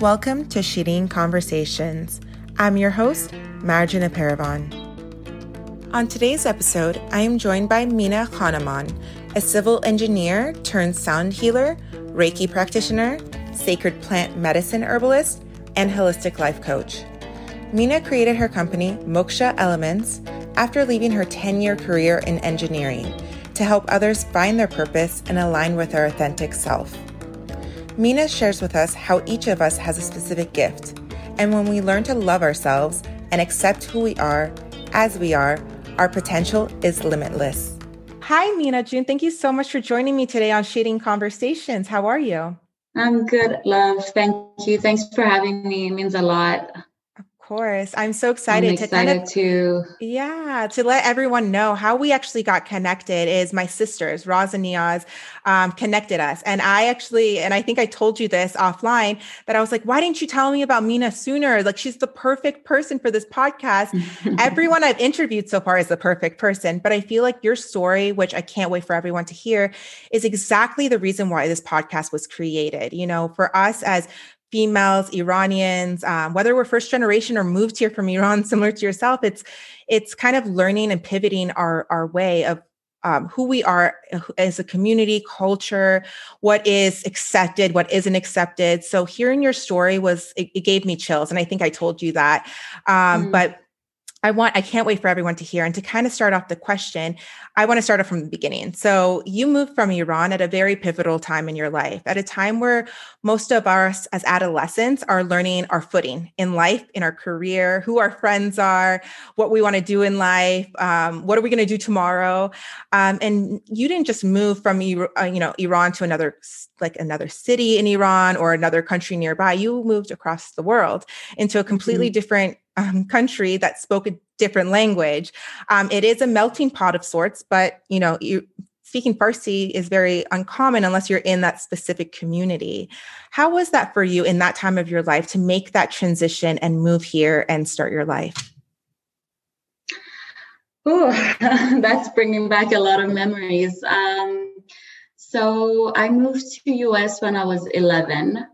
Welcome to Shireen Conversations. I'm your host, Marjana Paravan. On today's episode, I am joined by Mina Khanaman, a civil engineer turned sound healer, Reiki practitioner, sacred plant medicine herbalist, and holistic life coach. Mina created her company, Moksha Elements, after leaving her 10 year career in engineering to help others find their purpose and align with their authentic self. Mina shares with us how each of us has a specific gift, and when we learn to love ourselves and accept who we are as we are, our potential is limitless. Hi, Mina June. Thank you so much for joining me today on Shireen Conversations. How are you? I'm good, love. Thank you. Thanks for having me. It means a lot course. I'm so excited, I'm excited to kind of to yeah to let everyone know how we actually got connected. Is my sisters Roz and Niaz um, connected us, and I actually and I think I told you this offline that I was like, why didn't you tell me about Mina sooner? Like she's the perfect person for this podcast. everyone I've interviewed so far is the perfect person, but I feel like your story, which I can't wait for everyone to hear, is exactly the reason why this podcast was created. You know, for us as females, Iranians, um, whether we're first generation or moved here from Iran, similar to yourself, it's it's kind of learning and pivoting our our way of um, who we are uh, as a community, culture, what is accepted, what isn't accepted. So hearing your story was it, it gave me chills, and I think I told you that. Um, mm. But I want, I can't wait for everyone to hear. And to kind of start off the question, I want to start off from the beginning. So, you moved from Iran at a very pivotal time in your life, at a time where most of us as adolescents are learning our footing in life, in our career, who our friends are, what we want to do in life, um, what are we going to do tomorrow. Um, and you didn't just move from, uh, you know, Iran to another, like another city in Iran or another country nearby. You moved across the world into a completely mm-hmm. different um, country that spoke a different language. Um, it is a melting pot of sorts, but you know, you, speaking Farsi is very uncommon unless you're in that specific community. How was that for you in that time of your life to make that transition and move here and start your life? Oh, that's bringing back a lot of memories. Um, so I moved to US when I was 11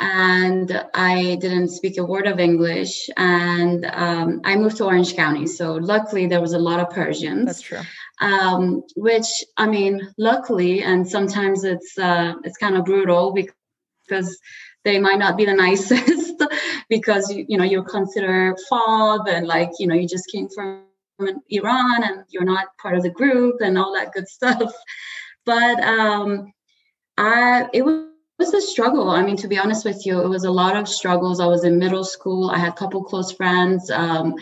and I didn't speak a word of English. And um, I moved to Orange County. So luckily, there was a lot of Persians. That's true. Um, which I mean, luckily, and sometimes it's uh, it's kind of brutal because they might not be the nicest because you, you know you're considered fob and like you know you just came from Iran and you're not part of the group and all that good stuff. But um, I it was was a struggle. I mean, to be honest with you, it was a lot of struggles. I was in middle school. I had a couple close friends, um,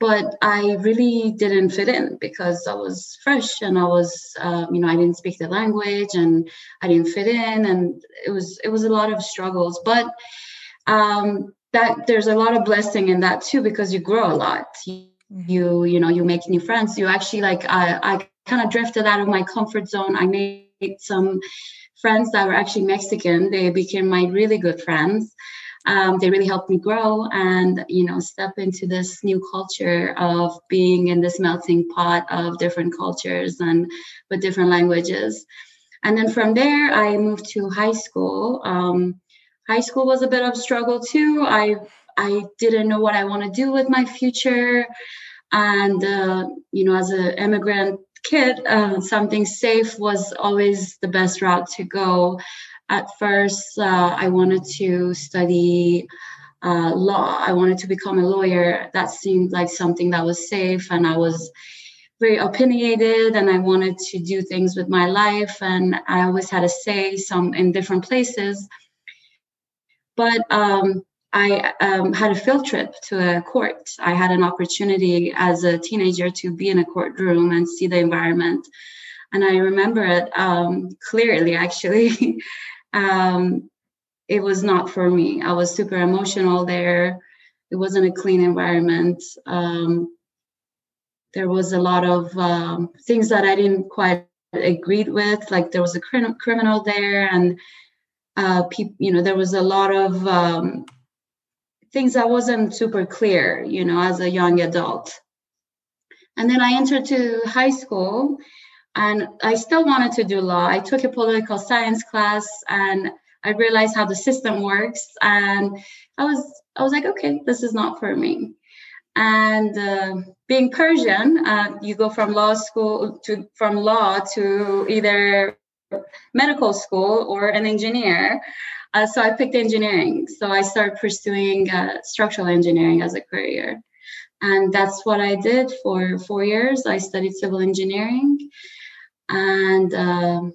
but I really didn't fit in because I was fresh and I was, um, you know, I didn't speak the language and I didn't fit in, and it was it was a lot of struggles. But um, that there's a lot of blessing in that too because you grow a lot. You you, you know you make new friends. You actually like I I kind of drifted out of my comfort zone. I made some friends that were actually Mexican. They became my really good friends. Um, they really helped me grow and you know step into this new culture of being in this melting pot of different cultures and with different languages and then from there i moved to high school um, high school was a bit of struggle too i i didn't know what i want to do with my future and uh, you know as an immigrant kid, uh, something safe was always the best route to go. At first, uh, I wanted to study uh, law. I wanted to become a lawyer. That seemed like something that was safe, and I was very opinionated and I wanted to do things with my life and I always had a say some in different places. But um, I um, had a field trip to a court. I had an opportunity as a teenager to be in a courtroom and see the environment. And I remember it um, clearly, actually. um, it was not for me. I was super emotional there. It wasn't a clean environment. Um, there was a lot of um, things that I didn't quite agreed with. Like there was a cr- criminal there, and uh, pe- you know there was a lot of um, things that wasn't super clear, you know, as a young adult. And then I entered to high school and I still wanted to do law. I took a political science class and I realized how the system works, and I was I was like, okay, this is not for me. And uh, being Persian, uh, you go from law school to from law to either medical school or an engineer. Uh, so I picked engineering. So I started pursuing uh, structural engineering as a career. And that's what I did for four years. I studied civil engineering. And um,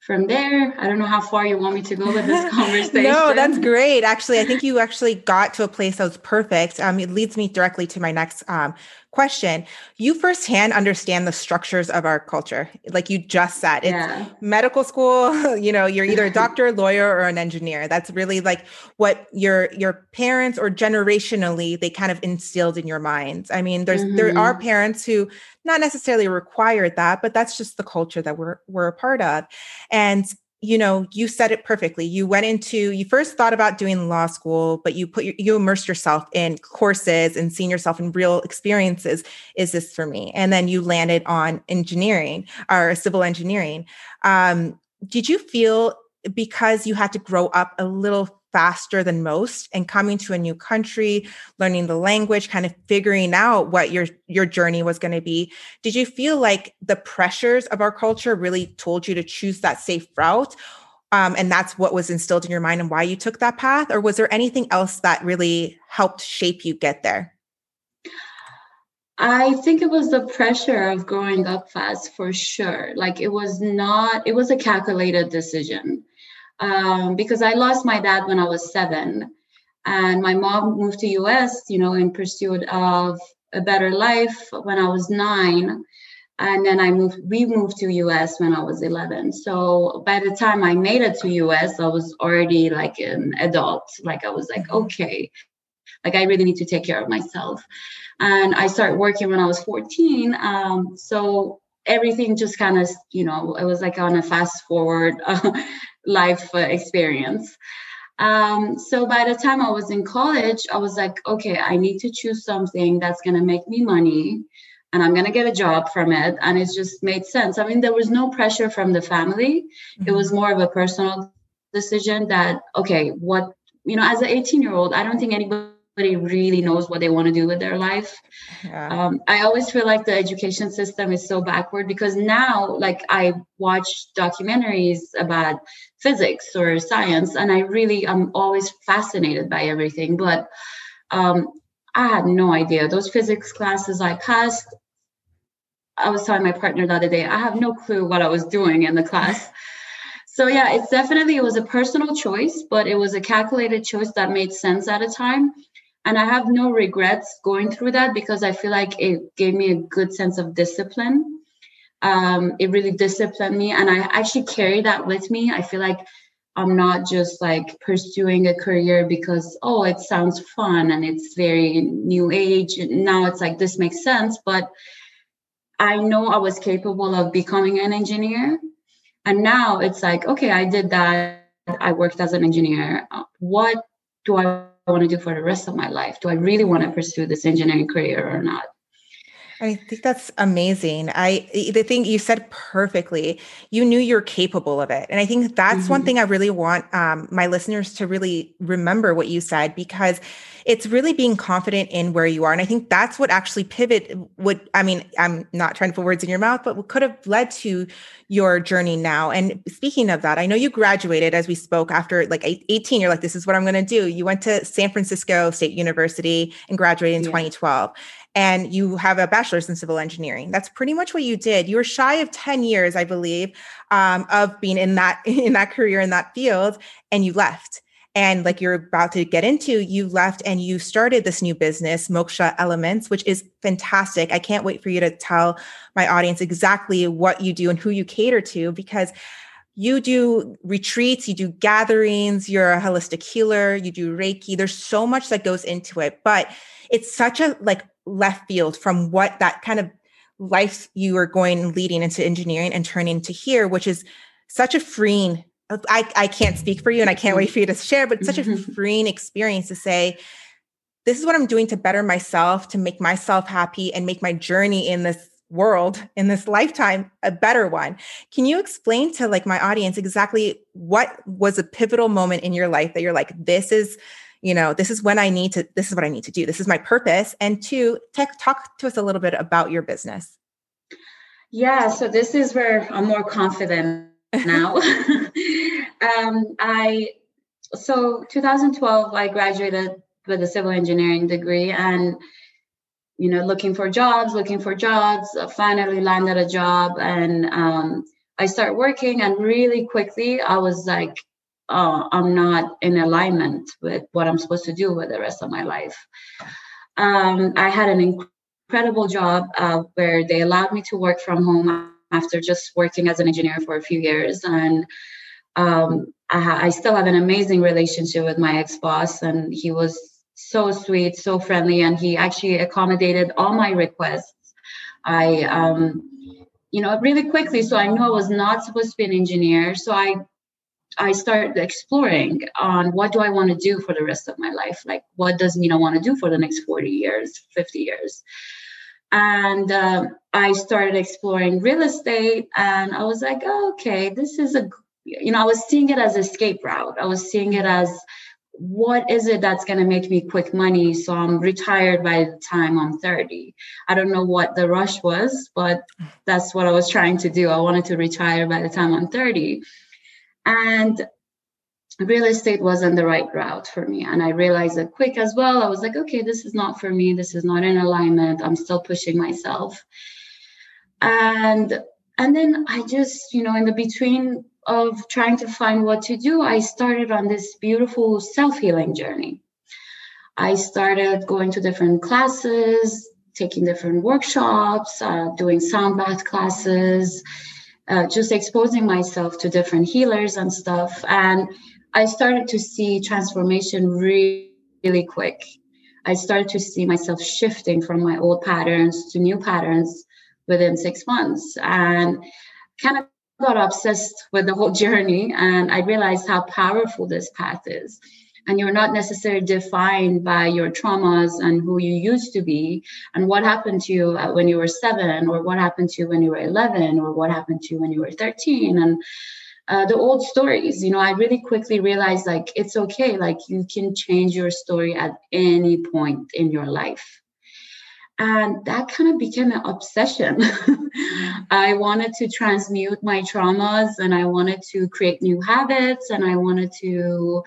from there, I don't know how far you want me to go with this conversation. no, that's great. Actually, I think you actually got to a place that was perfect. Um, it leads me directly to my next um, question. You firsthand understand the structures of our culture. Like you just said, it's yeah. medical school, you know, you're either a doctor, lawyer, or an engineer. That's really like what your your parents or generationally they kind of instilled in your minds. I mean, there's mm-hmm. there are parents who not necessarily required that, but that's just the culture that we're we're a part of. And you know you said it perfectly. You went into you first thought about doing law school but you put your, you immersed yourself in courses and seeing yourself in real experiences. Is this for me? And then you landed on engineering or civil engineering. Um, did you feel because you had to grow up a little faster than most and coming to a new country learning the language kind of figuring out what your your journey was going to be. Did you feel like the pressures of our culture really told you to choose that safe route um, and that's what was instilled in your mind and why you took that path or was there anything else that really helped shape you get there? I think it was the pressure of growing up fast for sure. Like it was not, it was a calculated decision um, because I lost my dad when I was seven, and my mom moved to US, you know, in pursuit of a better life when I was nine. And then I moved, we moved to US when I was 11. So by the time I made it to US, I was already like an adult. Like I was like, mm-hmm. okay, like I really need to take care of myself. And I started working when I was 14. Um, so everything just kind of, you know, it was like on a fast forward uh, life uh, experience. Um, so by the time I was in college, I was like, okay, I need to choose something that's going to make me money and I'm going to get a job from it. And it just made sense. I mean, there was no pressure from the family, mm-hmm. it was more of a personal decision that, okay, what, you know, as an 18 year old, I don't think anybody really knows what they want to do with their life. Yeah. Um, I always feel like the education system is so backward because now, like, I watch documentaries about physics or science, and I really am always fascinated by everything. But um, I had no idea. Those physics classes I passed, I was telling my partner the other day, I have no clue what I was doing in the class. So yeah, it's definitely it was a personal choice, but it was a calculated choice that made sense at a time and i have no regrets going through that because i feel like it gave me a good sense of discipline. Um, it really disciplined me and i actually carry that with me. I feel like i'm not just like pursuing a career because oh it sounds fun and it's very new age now it's like this makes sense but i know i was capable of becoming an engineer. And now it's like okay i did that. I worked as an engineer. What do i want to do for the rest of my life. Do I really want to pursue this engineering career or not? I think that's amazing. I the thing you said perfectly. You knew you're capable of it, and I think that's mm-hmm. one thing I really want um, my listeners to really remember what you said because it's really being confident in where you are, and I think that's what actually pivot. Would I mean? I'm not trying to put words in your mouth, but what could have led to your journey now. And speaking of that, I know you graduated as we spoke after like 18. You're like, this is what I'm going to do. You went to San Francisco State University and graduated in yeah. 2012 and you have a bachelor's in civil engineering. That's pretty much what you did. You were shy of 10 years, I believe, um, of being in that in that career in that field, and you left. And like you're about to get into, you left and you started this new business, Moksha Elements, which is fantastic. I can't wait for you to tell my audience exactly what you do and who you cater to because you do retreats, you do gatherings, you're a holistic healer, you do Reiki. There's so much that goes into it, but it's such a like left field from what that kind of life you are going leading into engineering and turning to here, which is such a freeing. I, I can't speak for you and I can't wait for you to share, but it's such a mm-hmm. freeing experience to say, this is what I'm doing to better myself, to make myself happy and make my journey in this world in this lifetime a better one. Can you explain to like my audience exactly what was a pivotal moment in your life that you're like this is you know this is when i need to this is what i need to do. This is my purpose. And two tech, talk to us a little bit about your business. Yeah so this is where i'm more confident now um i so 2012 i graduated with a civil engineering degree and you know looking for jobs looking for jobs finally landed a job and um, i start working and really quickly i was like oh, i'm not in alignment with what i'm supposed to do with the rest of my life. Um, i had an incredible job uh, where they allowed me to work from home after just working as an engineer for a few years and um, I, I still have an amazing relationship with my ex-boss and he was so sweet, so friendly, and he actually accommodated all my requests. I, um, you know, really quickly. So I knew I was not supposed to be an engineer. So I, I started exploring on what do I want to do for the rest of my life. Like, what does I want to do for the next forty years, fifty years? And uh, I started exploring real estate, and I was like, oh, okay, this is a, you know, I was seeing it as escape route. I was seeing it as what is it that's going to make me quick money so i'm retired by the time i'm 30 i don't know what the rush was but that's what i was trying to do. I wanted to retire by the time i'm 30 and real estate wasn't the right route for me. And i realized it quick as well. I was like okay this is not for me. This is not in alignment. I'm still pushing myself. And and then i just you know in the between of trying to find what to do, I started on this beautiful self healing journey. I started going to different classes, taking different workshops, uh, doing sound bath classes, uh, just exposing myself to different healers and stuff. And I started to see transformation really, really quick. I started to see myself shifting from my old patterns to new patterns within six months. And kind of got obsessed with the whole journey and I realized how powerful this path is. And you're not necessarily defined by your traumas and who you used to be and what happened to you when you were seven or what happened to you when you were 11 or what happened to you when you were 13. And uh, the old stories, you know, I really quickly realized like it's okay, like you can change your story at any point in your life and that kind of became an obsession. I wanted to transmute my traumas and i wanted to create new habits and i wanted to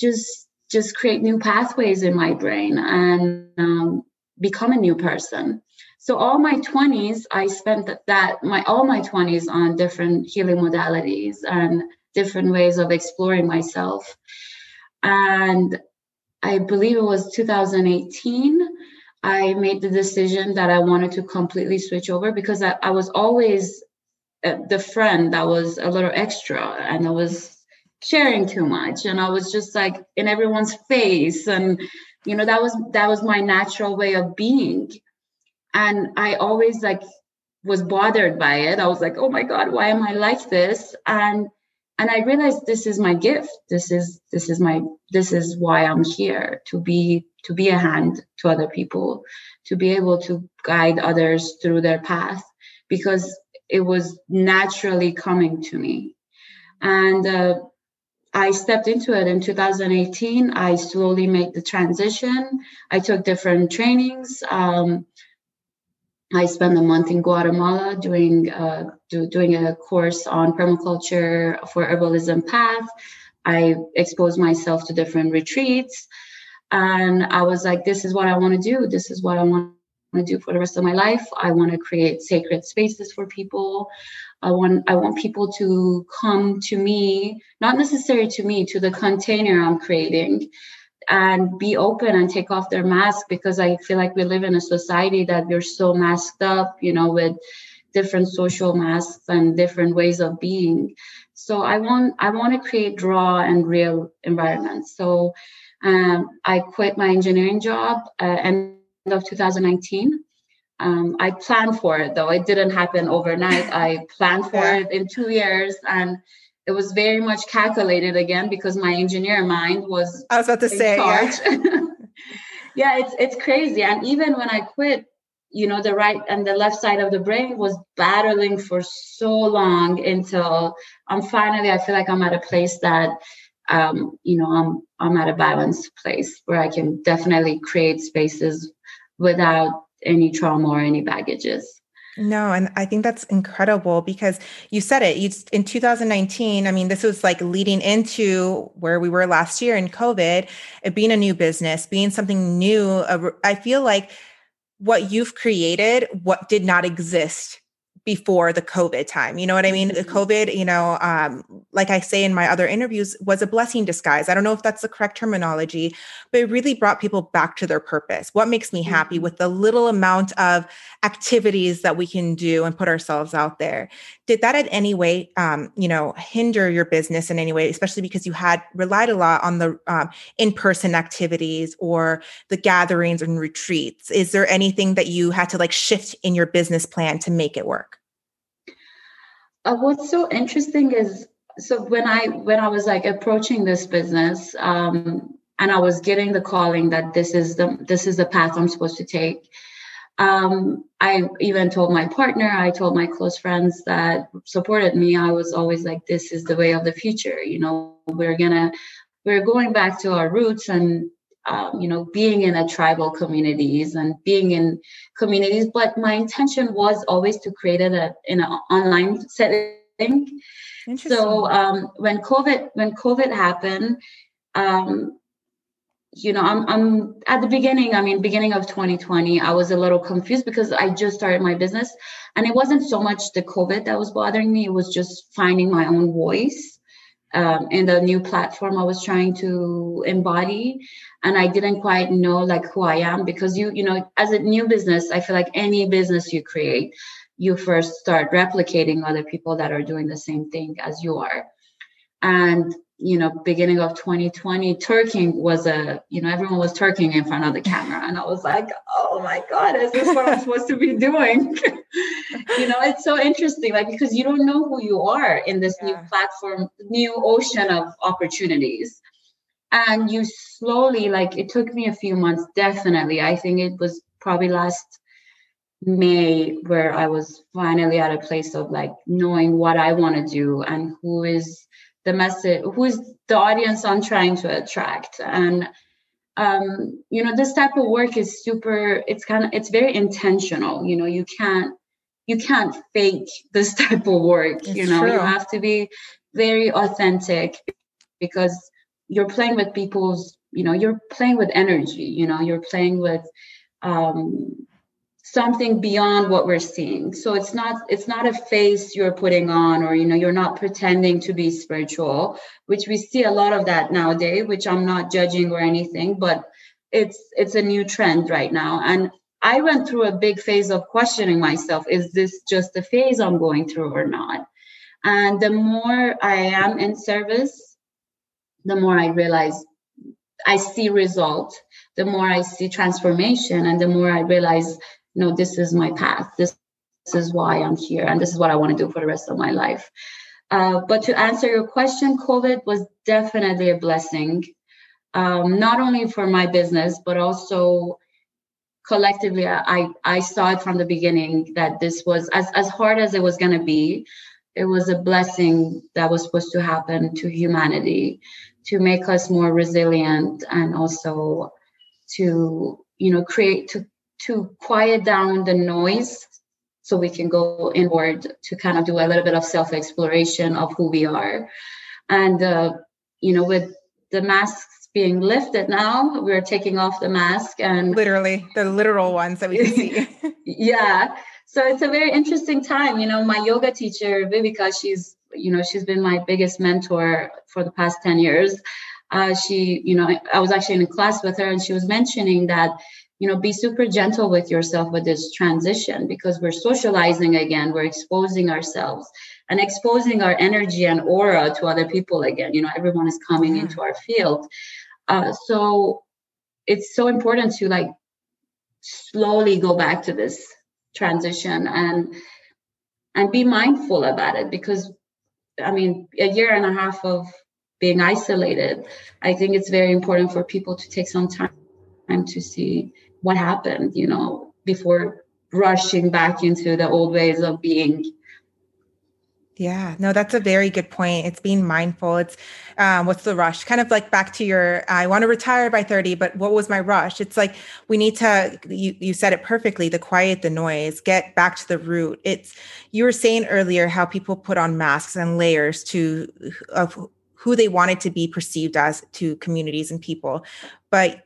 just just create new pathways in my brain and um, become a new person. So all my 20s i spent that, that my all my 20s on different healing modalities and different ways of exploring myself. And i believe it was 2018 I made the decision that I wanted to completely switch over because I, I was always uh, the friend that was a little extra and I was sharing too much and I was just like in everyone's face and you know that was that was my natural way of being. And I always like was bothered by it. I was like oh my god why am I like this? And and i realized this is my gift. This is this is my this is why i'm here to be to be a hand to other people to be able to guide others through their path because it was naturally coming to me. And uh, i stepped into it in 2018 i slowly made the transition. I took different trainings um, I spent a month in Guatemala doing uh, do, doing a course on permaculture for herbalism path. I exposed myself to different retreats, and I was like, "This is what I want to do. This is what I want to do for the rest of my life. I want to create sacred spaces for people. I want I want people to come to me, not necessarily to me, to the container I'm creating, and be open and take off their mask because I feel like we live in a society that we're so masked up, you know, with different social masks and different ways of being. So I want I want to create raw and real environments. So um, I quit my engineering job uh, end of 2019. Um, I planned for it though; it didn't happen overnight. I planned for it in two years, and it was very much calculated again because my engineer mind was I was about to say yeah. yeah, it's it's crazy. And even when I quit, you know the right and the left side of the brain was battling for so long until i'm finally i feel like i'm at a place that um, you know i'm i'm at a balanced place where i can definitely create spaces without any trauma or any baggages no, and I think that's incredible because you said it. You in 2019. I mean, this was like leading into where we were last year in COVID. It being a new business, being something new. I feel like what you've created, what did not exist before the COVID time. You know what I mean? The mm-hmm. COVID, you know, um, like I say in my other interviews, was a blessing disguise. I don't know if that's the correct terminology, but it really brought people back to their purpose. What makes me happy mm-hmm. with the little amount of activities that we can do and put ourselves out there. Did that in any way, um, you know, hinder your business in any way, especially because you had relied a lot on the um, in-person activities or the gatherings and retreats? Is there anything that you had to like shift in your business plan to make it work? Uh, what's so interesting is so when i when i was like approaching this business um, and i was getting the calling that this is the this is the path i'm supposed to take um, i even told my partner i told my close friends that supported me. I was always like this is the way of the future. You know we're gonna we're going back to our roots and um, you know, being in a tribal communities and being in communities. But my intention was always to create it a, in an online setting. So um, when COVID when COVID happened, um, you know, I'm I'm at the beginning. I mean, beginning of 2020, I was a little confused because I just started my business, and it wasn't so much the COVID that was bothering me. It was just finding my own voice um, in the new platform I was trying to embody, and I didn't quite know like who I am because you you know as a new business, I feel like any business you create, you first start replicating other people that are doing the same thing as you are, and you know, beginning of 2020, twerking was a, you know, everyone was twerking in front of the camera. And I was like, oh my God, is this what I'm supposed to be doing? you know, it's so interesting, like, because you don't know who you are in this yeah. new platform, new ocean of opportunities. And you slowly, like, it took me a few months, definitely. I think it was probably last May where I was finally at a place of like knowing what I want to do and who is the message who's the audience i'm trying to attract. And um, you know this type of work is super it's kind of it's very intentional. You know you can't you can't fake this type of work it's you know? True. you have to be very authentic because you're playing with people's you know you're playing with energy you know? You're playing with um something beyond what we're seeing. So it's not it's not a face you're putting on or you know you're not pretending to be spiritual which we see a lot of that nowadays which i'm not judging or anything but it's it's a new trend right now. And i went through a big phase of questioning myself is this just a phase i'm going through or not? And the more i am in service the more i realize i see result the more i see transformation and the more i realize no, this is my path. This, this is why I'm here, and this is what I want to do for the rest of my life. Uh, but to answer your question, COVID was definitely a blessing, um, not only for my business, but also collectively. I, I saw it from the beginning that this was as, as hard as it was going to be, it was a blessing that was supposed to happen to humanity to make us more resilient and also to you know create to to quiet down the noise so we can go inward to kind of do a little bit of self exploration of who we are. And, uh, you know, with the masks being lifted now, we're taking off the mask and literally the literal ones that we can see. yeah. So it's a very interesting time. You know, my yoga teacher, Vivika, she's, you know, she's been my biggest mentor for the past 10 years. Uh, she, you know, I was actually in a class with her and she was mentioning that you know be super gentle with yourself with this transition because we're socializing again we're exposing ourselves and exposing our energy and aura to other people again you know everyone is coming mm. into our field uh, so it's so important to like slowly go back to this transition and and be mindful about it because i mean a year and a half of being isolated i think it's very important for people to take some time to see what happened, you know, before rushing back into the old ways of being yeah, no, that's a very good point. It's being mindful. It's um, what's the rush? Kind of like back to your, I want to retire by 30, but what was my rush? It's like we need to, you, you said it perfectly, the quiet the noise, get back to the root. It's, you were saying earlier how people put on masks and layers to, of who they wanted to be perceived as to communities and people. But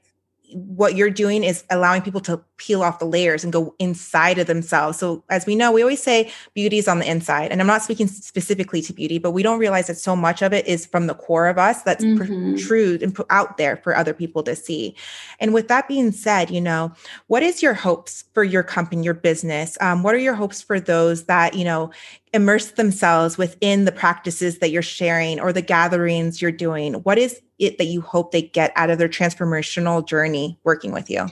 what you're doing is allowing people to peel off the layers and go inside of themselves. So, as we know, we always say beauty is on the inside. And I'm not speaking specifically to beauty, but we don't realize that so much of it is from the core of us that's mm-hmm. true and put out there for other people to see. And with that being said, you know, what is your hopes for your company, your business? Um, what are your hopes for those that, you know, immerse themselves within the practices that you're sharing or the gatherings you're doing? What is it that you hope they get out of their transformational journey working with you?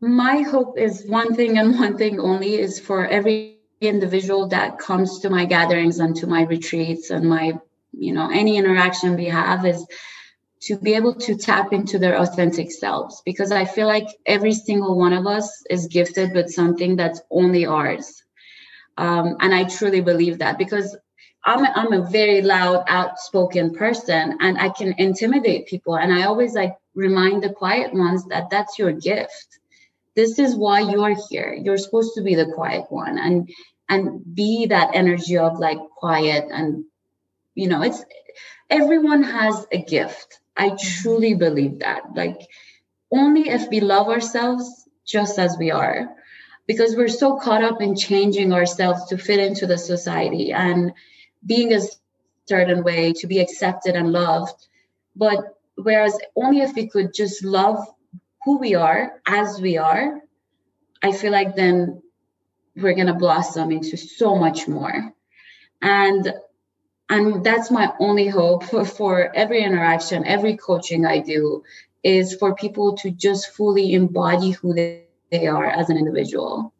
My hope is one thing and one thing only is for every individual that comes to my gatherings and to my retreats and my, you know, any interaction we have is to be able to tap into their authentic selves because I feel like every single one of us is gifted with something that's only ours um, and I truly believe that because I'm a, I'm a very loud, outspoken person and I can intimidate people. And I always like remind the quiet ones that that's your gift. This is why you're here. You're supposed to be the quiet one and and be that energy of like quiet and you know it's everyone has a gift. I mm-hmm. truly believe that. Like only if we love ourselves just as we are because we're so caught up in changing ourselves to fit into the society and being a certain way to be accepted and loved. But whereas only if we could just love who we are as we are, I feel like then we're to blossom into so much more. And and that's my only hope for, for every interaction, every coaching I do is for people to just fully embody who they they are as an individual.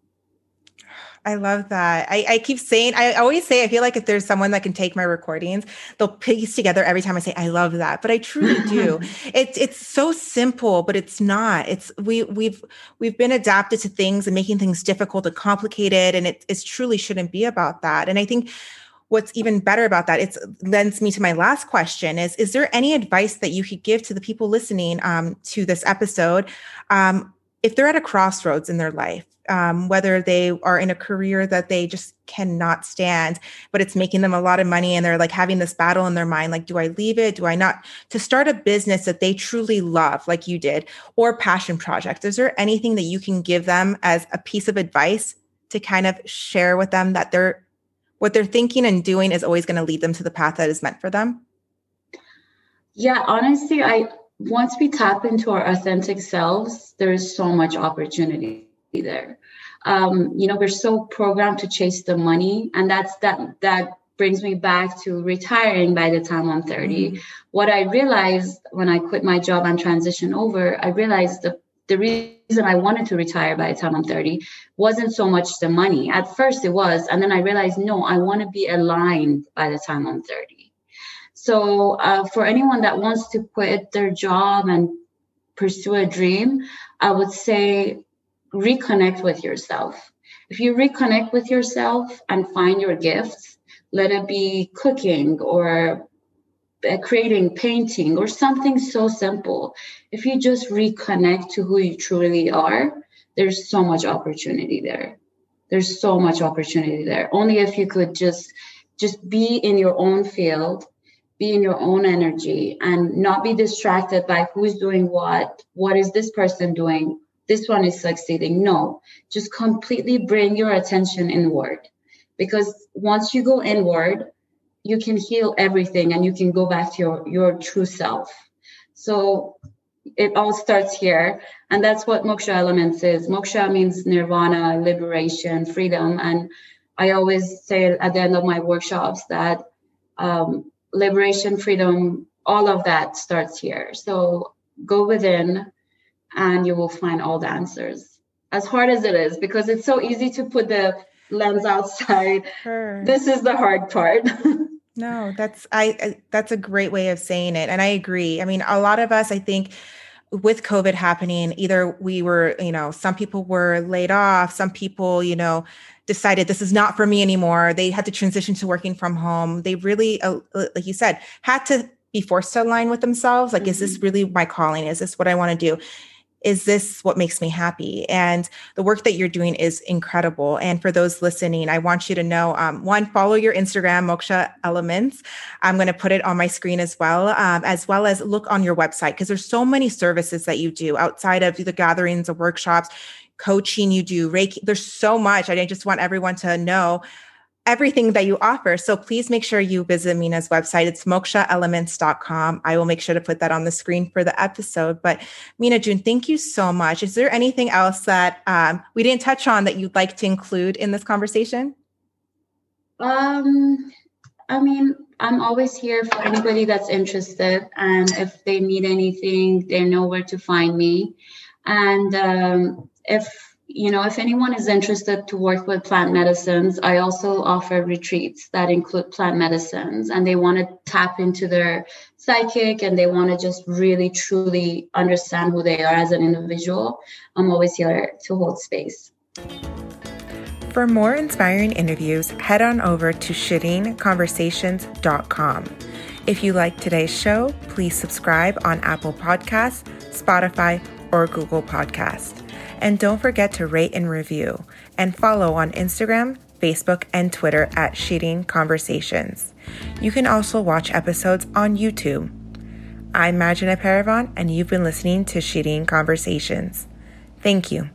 I love that. I, I, keep saying, I always say, I feel like if there's someone that can take my recordings, they'll piece together every time I say, I love that. But I truly do. it's it's so simple, but it's not. It's we we've we've been adapted to things and making things difficult and complicated. And it, it truly shouldn't be about that. And I think what's even better about that, it lends me to my last question is, is there any advice that you could give to the people listening um, to this episode? Um, if they're at a crossroads in their life, um, whether they are in a career that they just cannot stand, but it's making them a lot of money and they're like having this battle in their mind like, do I leave it? Do I not? To start a business that they truly love, like you did, or passion project, is there anything that you can give them as a piece of advice to kind of share with them that they're what they're thinking and doing is always going to lead them to the path that is meant for them? Yeah, honestly, I once we tap into our authentic selves, there is so much opportunity there. Um, you know, we're so programmed to chase the money, and that's that that brings me back to retiring by the time I'm 30. Mm-hmm. What I realized when I quit my job and transition over, I realized the the reason I wanted to retire by the time I'm 30 wasn't so much the money. At first it was, and then I realized no, I want to be aligned by the time I'm 30. So, uh, for anyone that wants to quit their job and pursue a dream, I would say reconnect with yourself. If you reconnect with yourself and find your gifts, let it be cooking or uh, creating painting or something so simple. If you just reconnect to who you truly are, there's so much opportunity there. There's so much opportunity there. Only if you could just just be in your own field be in your own energy and not be distracted by who's doing what what is this person doing this one is succeeding. No just completely bring your attention inward. Because once you go inward you can heal everything and you can go back to your your true self. So it all starts here. And that's what moksha elements is. Moksha means nirvana liberation freedom. And i always say at the end of my workshops that um, liberation, freedom, all of that starts here. So go within and you will find all the answers. As hard as it is, because it's so easy to put the lens outside. Sure. This is the hard part. no, that's I, I that's a great way of saying it. And I agree. I mean, a lot of us, I think, with COVID happening, either we were, you know, some people were laid off, some people, you know, decided this is not for me anymore. They had to transition to working from home. They really, uh, like you said, had to be forced to align with themselves. Like, mm-hmm. is this mm-hmm. really my calling? Is this what I want to do? Is this what makes me happy? And the work that you're doing is incredible. And for those listening, I want you to know um, one, follow your Instagram, Moksha Elements. I'm going to put it on my screen as well, um, as well as look on your website because there's so many services that you do outside of the gatherings, the workshops, coaching you do, Reiki. There's so much. I just want everyone to know everything that you offer. So please make sure you visit Mina's website. It's mokshaelements.com. I will make sure to put that on the screen for the episode. But Mina June, thank you so much. Is there anything else that um, we didn't touch on that you'd like to include in this conversation? Um, I mean, I'm always here for anybody that's interested. And if they need anything, they know where to find me. And um, if you know, if anyone is interested to work with plant medicines, I also offer retreats that include plant medicines and they want to tap into their psychic and they want to just really truly understand who they are as an individual. I'm always here to hold space. For more inspiring interviews, head on over to ShireenConversations.com. If you like today's show, please subscribe on Apple Podcasts, Spotify, or Google Podcast. And don't forget to rate and review and follow on Instagram, Facebook, and Twitter at Shireen Conversations. You can also watch episodes on YouTube. I'm Majina Paravan, and you've been listening to Shireen Conversations. Thank you.